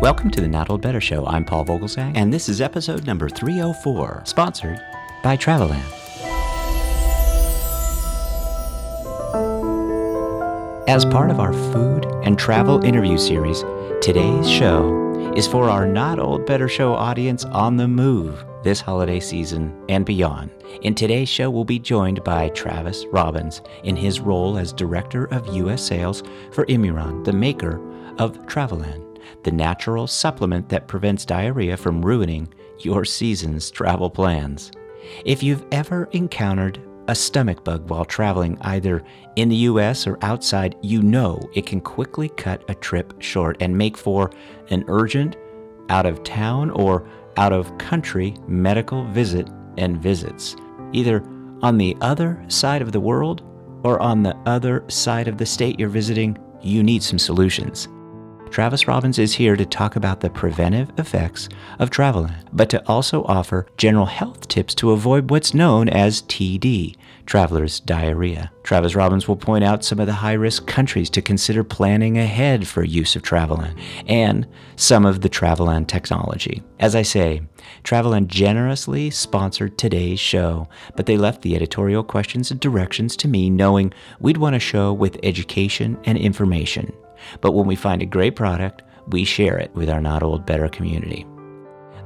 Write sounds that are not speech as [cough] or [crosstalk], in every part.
Welcome to the Not Old Better Show. I'm Paul Vogelzang, and this is episode number 304, sponsored by Travelan. As part of our food and travel interview series, today's show is for our Not Old Better Show audience on the move this holiday season and beyond. In today's show, we'll be joined by Travis Robins in his role as Director of U.S. Sales for Immuron, the maker of Travelan the natural supplement that prevents diarrhea from ruining your season's travel plans. If you've ever encountered a stomach bug while traveling either in the US or outside, you know it can quickly cut a trip short and make for an urgent, out of town, or out of country medical visit and visits, either on the other side of the world or on the other side of the state you're visiting. You need some solutions. Travis Robins is here to talk about the preventive effects of Travelan, but to also offer general health tips to avoid what's known as TD, traveler's diarrhea. Travis Robins will point out some of the high risk countries to consider planning ahead for use of Travelan and some of the Travelan technology. As I say, Travelan generously sponsored today's show, but they left the editorial questions and directions to me knowing we'd want a show with education and information. But when we find a great product, we share it with our Not Old Better community.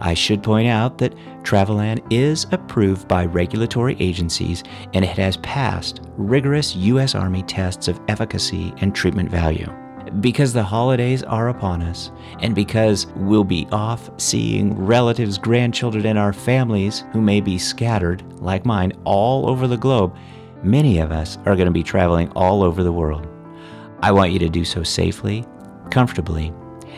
I should point out that Travelan is approved by regulatory agencies and it has passed rigorous U.S. Army tests of efficacy and treatment value. Because the holidays are upon us, and because we'll be off seeing relatives, grandchildren, and our families who may be scattered, like mine, all over the globe, many of us are going to be traveling all over the world. I want you to do so safely, comfortably,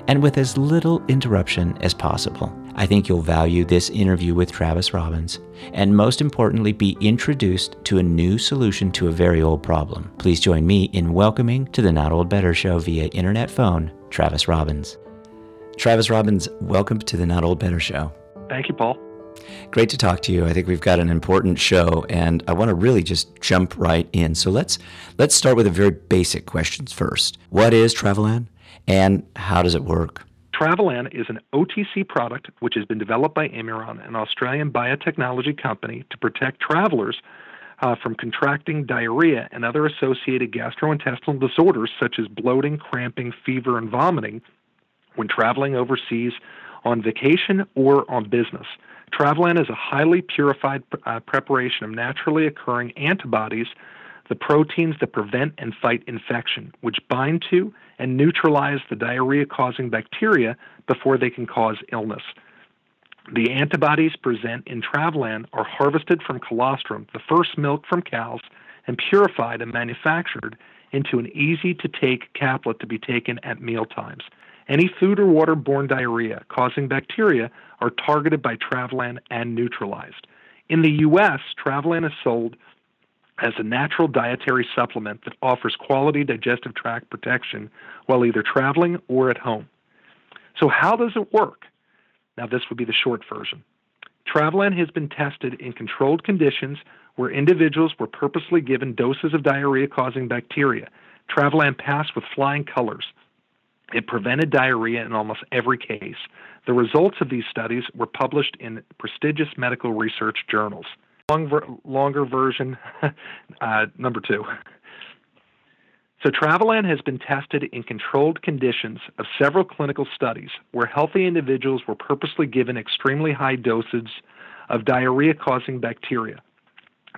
and with as little interruption as possible. I think you'll value this interview with Travis Robins, and most importantly, be introduced to a new solution to a very old problem. Please join me in welcoming to the Not Old Better Show via internet phone, Travis Robins. Travis Robins, welcome to the Not Old Better Show. Thank you, Paul. Great to talk to you. I think we've got an important show and I want to really just jump right in. So let's let's start with the very basic questions first. What is Travelan and how does it work? Travelan is an OTC product which has been developed by Immuron, an Australian biotechnology company, to protect travelers uh, from contracting diarrhea and other associated gastrointestinal disorders such as bloating, cramping, fever, and vomiting when traveling overseas on vacation or on business. Travelan is a highly purified uh, preparation of naturally occurring antibodies, the proteins that prevent and fight infection, which bind to and neutralize the diarrhea causing bacteria before they can cause illness. The antibodies present in Travelan are harvested from colostrum, the first milk from cows, and purified and manufactured into an easy to take caplet to be taken at meal times. Any food or water-borne diarrhea causing bacteria are targeted by Travelan and neutralized. In the U.S., Travelan is sold as a natural dietary supplement that offers quality digestive tract protection while either traveling or at home. So, how does it work? Now, this would be the short version. Travelan has been tested in controlled conditions where individuals were purposely given doses of diarrhea causing bacteria. Travelan passed with flying colors. It prevented diarrhea in almost every case. The results of these studies were published in prestigious medical research journals. Long ver- longer version, [laughs] uh, number two. So, Travelan has been tested in controlled conditions of several clinical studies where healthy individuals were purposely given extremely high doses of diarrhea causing bacteria.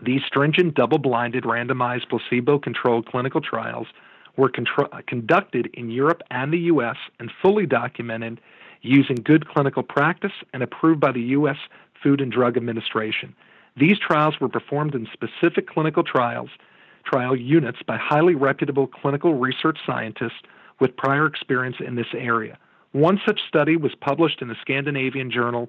These stringent, double blinded, randomized, placebo controlled clinical trials were contro- conducted in Europe and the U.S. and fully documented using good clinical practice and approved by the U.S. Food and Drug Administration. These trials were performed in specific clinical trials, trial units by highly reputable clinical research scientists with prior experience in this area. One such study was published in the Scandinavian Journal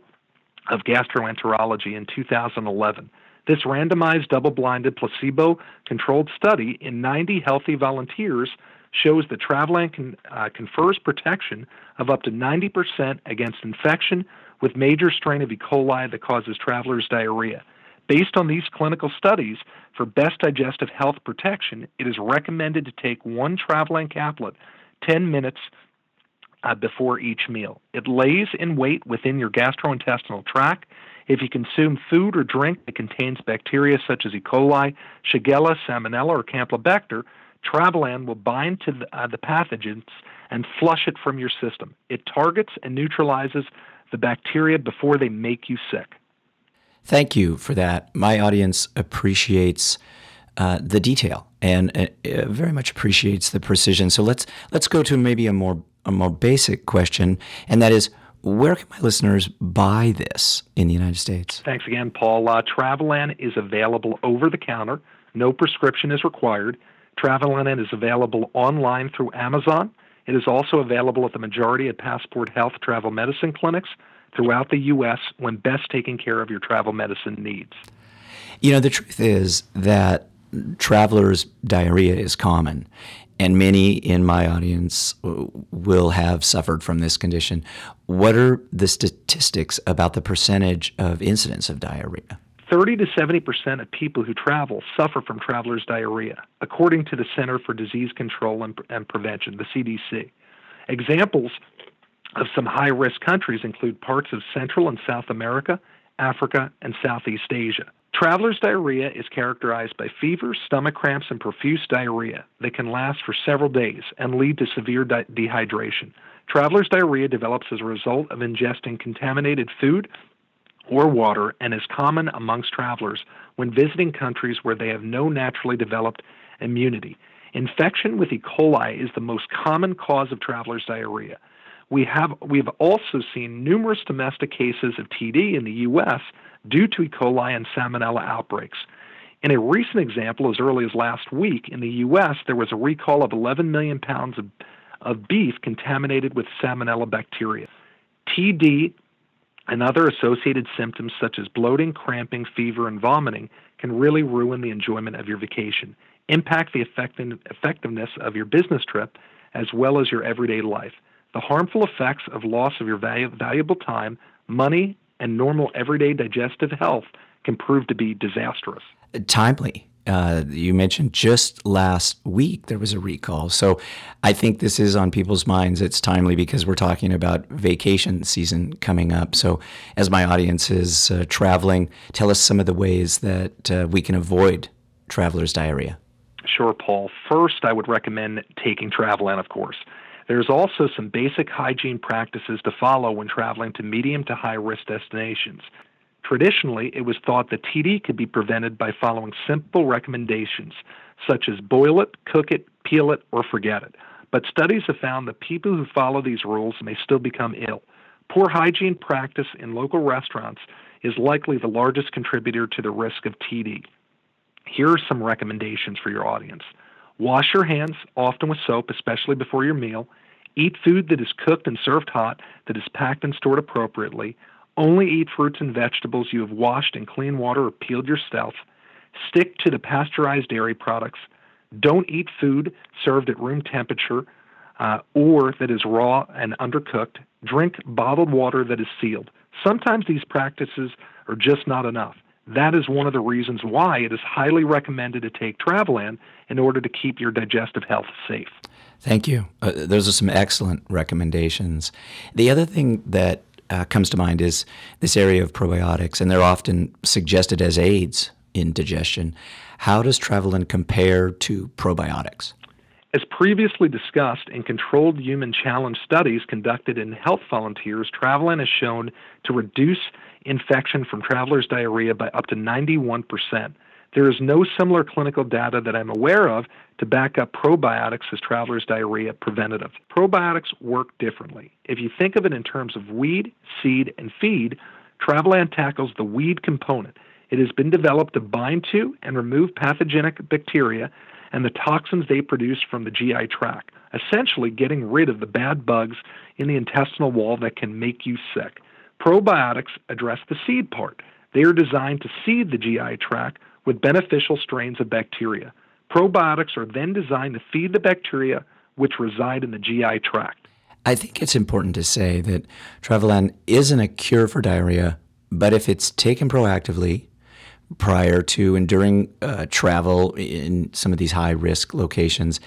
of Gastroenterology in 2011. This randomized, double blinded, placebo controlled study in 90 healthy volunteers shows that Travelan can, uh, confers protection of up to 90% against infection with major strain of E. coli that causes travelers diarrhea. Based on these clinical studies, for best digestive health protection, it is recommended to take one Travelan caplet 10 minutes uh, before each meal. It lays in wait within your gastrointestinal tract. If you consume food or drink that contains bacteria such as E. coli, Shigella, Salmonella, or Campylobacter, Travelan will bind to the, uh, the pathogens and flush it from your system. It targets and neutralizes the bacteria before they make you sick. Thank you for that. My audience appreciates uh, the detail and uh, uh, very much appreciates the precision. So let's let's go to maybe a more a more basic question, and that is, where can my listeners buy this in the United States? Thanks again, Paul. Uh, Travelan is available over the counter. No prescription is required. Travelan is available online through Amazon. It is also available at the majority of Passport Health travel medicine clinics throughout the U.S. when best taking care of your travel medicine needs. You know, the truth is that travelers' diarrhea is common, and many in my audience uh, will have suffered from this condition. What are the statistics about the percentage of incidence of diarrhea? 30 to 70 percent of people who travel suffer from traveler's diarrhea, according to the Center for Disease Control and, and Prevention, the CDC. Examples of some high risk countries include parts of Central and South America, Africa, and Southeast Asia. Traveler's diarrhea is characterized by fever, stomach cramps, and profuse diarrhea that can last for several days and lead to severe di- dehydration. Traveler's diarrhea develops as a result of ingesting contaminated food or water and is common amongst travelers when visiting countries where they have no naturally developed immunity. Infection with E. coli is the most common cause of traveler's diarrhea. We have we've also seen numerous domestic cases of TD in the US due to E. coli and salmonella outbreaks. In a recent example, as early as last week in the U.S., there was a recall of 11 million pounds of, of beef contaminated with salmonella bacteria. TD and other associated symptoms such as bloating, cramping, fever, and vomiting can really ruin the enjoyment of your vacation, impact the effectiveness of your business trip, as well as your everyday life. The harmful effects of loss of your valuable time, money, and normal everyday digestive health can prove to be disastrous. Timely. Uh, you mentioned just last week there was a recall. So I think this is on people's minds. It's timely because we're talking about vacation season coming up. So, as my audience is uh, traveling, tell us some of the ways that uh, we can avoid traveler's diarrhea. Sure, Paul. First, I would recommend taking Travelan, of course. There's also some basic hygiene practices to follow when traveling to medium to high risk destinations. Traditionally, it was thought that TD could be prevented by following simple recommendations, such as boil it, cook it, peel it, or forget it. But studies have found that people who follow these rules may still become ill. Poor hygiene practice in local restaurants is likely the largest contributor to the risk of TD. Here are some recommendations for your audience. Wash your hands, often with soap, especially before your meal. Eat food that is cooked and served hot, that is packed and stored appropriately. Only eat fruits and vegetables you have washed in clean water or peeled yourself. Stick to the pasteurized dairy products. Don't eat food served at room temperature uh, or that is raw and undercooked. Drink bottled water that is sealed. Sometimes these practices are just not enough. That is one of the reasons why it is highly recommended to take Travelan in order to keep your digestive health safe. Thank you. Uh, those are some excellent recommendations. The other thing that uh, comes to mind is this area of probiotics, and they're often suggested as aids in digestion. How does Travelan compare to probiotics? As previously discussed in controlled human challenge studies conducted in health volunteers, Travalan has shown to reduce infection from traveler's diarrhea by up to 91%. There is no similar clinical data that I'm aware of to back up probiotics as traveler's diarrhea preventative. Probiotics work differently. If you think of it in terms of weed, seed, and feed, Travelan tackles the weed component. It has been developed to bind to and remove pathogenic bacteria and the toxins they produce from the GI tract, essentially getting rid of the bad bugs in the intestinal wall that can make you sick. Probiotics address the seed part. They are designed to seed the GI tract with beneficial strains of bacteria. Probiotics are then designed to feed the bacteria which reside in the GI tract. I think it's important to say that Travelan isn't a cure for diarrhea, but if it's taken proactively prior to and during uh, travel in some of these high risk locations,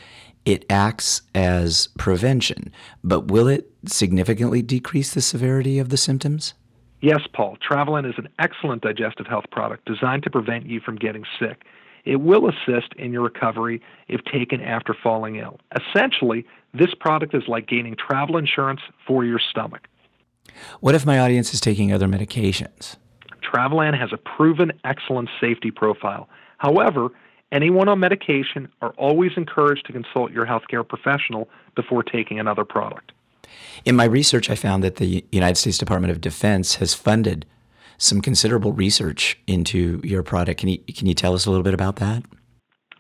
it acts as prevention, but will it significantly decrease the severity of the symptoms? Yes, Paul. Travelan is an excellent digestive health product designed to prevent you from getting sick. It will assist in your recovery if taken after falling ill. Essentially, this product is like gaining travel insurance for your stomach. What if my audience is taking other medications? Travelan has a proven excellent safety profile. However, anyone on medication are always encouraged to consult your healthcare professional before taking another product. In my research, I found that the United States Department of Defense has funded some considerable research into your product. Can you, can you tell us a little bit about that?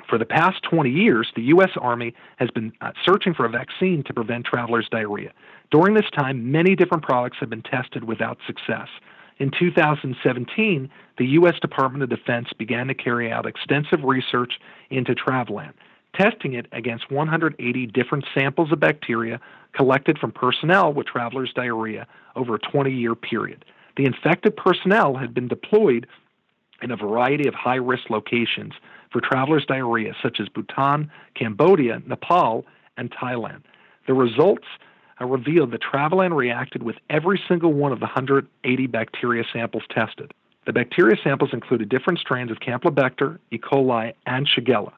For the past 20 years, the U.S. Army has been uh, searching for a vaccine to prevent travelers' diarrhea. During this time, many different products have been tested without success. In 2017, the U.S. Department of Defense began to carry out extensive research into Travelan, testing it against 180 different samples of bacteria collected from personnel with travelers' diarrhea over a 20 year period. The infected personnel had been deployed in a variety of high risk locations for travelers' diarrhea, such as Bhutan, Cambodia, Nepal, and Thailand. The results uh, revealed that Travelan reacted with every single one of the 180 bacteria samples tested. The bacteria samples included different strains of Campylobacter, E. coli, and Shigella,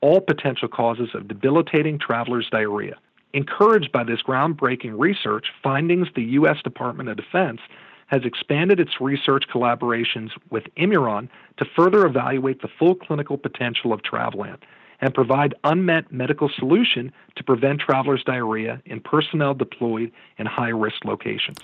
all potential causes of debilitating travelers' diarrhea. Encouraged by this groundbreaking research, findings the U.S. Department of Defense has expanded its research collaborations with Immuron to further evaluate the full clinical potential of Travelan and provide unmet medical solution to prevent travelers' diarrhea in personnel deployed in high risk locations.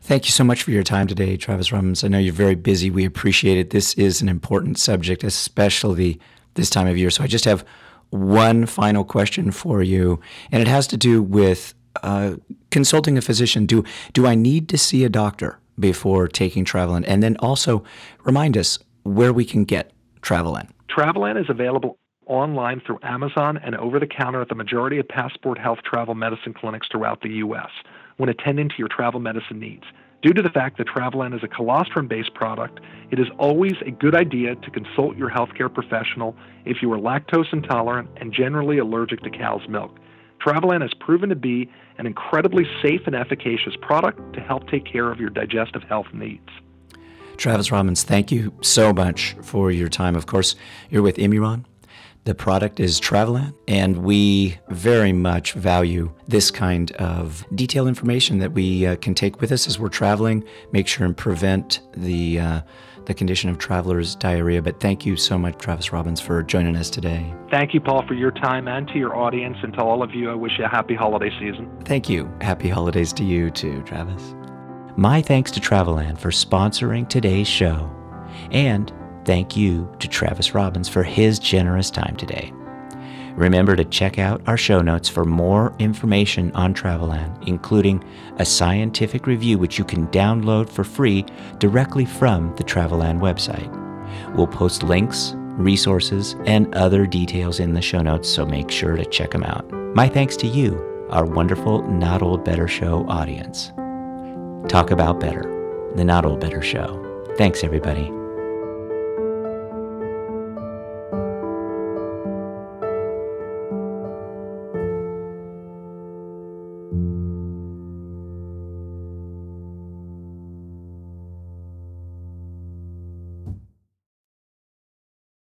Thank you so much for your time today, Travis Robins. I know you're very busy. We appreciate it. This is an important subject, especially this time of year. So I just have one final question for you, and it has to do with uh, consulting a physician. Do do I need to see a doctor before taking Travelan? And then also remind us where we can get Travelan. Travelan is available online through Amazon and over the counter at the majority of Passport Health travel medicine clinics throughout the U.S. when attending to your travel medicine needs. Due to the fact that Travelan is a colostrum based product, it is always a good idea to consult your healthcare professional if you are lactose intolerant and generally allergic to cow's milk. Travelan has proven to be an incredibly safe and efficacious product to help take care of your digestive health needs. Travis Robins, thank you so much for your time. Of course, you're with Immuron. The product is Travelan, and we very much value this kind of detailed information that we uh, can take with us as we're traveling, make sure and prevent the uh, the condition of travelers' diarrhea. But thank you so much, Travis Robins, for joining us today. Thank you, Paul, for your time and to your audience. And to all of you, I wish you a happy holiday season. Thank you. Happy holidays to you too, Travis. My thanks to Travelan for sponsoring today's show. And thank you to Travis Robins for his generous time today. Remember to check out our show notes for more information on Travelan, including a scientific review which you can download for free directly from the Travelan website. We'll post links, resources, and other details in the show notes, so make sure to check them out. My thanks to you, our wonderful Not Old Better Show audience. Talk about better, the Not Old Better Show. Thanks, everybody.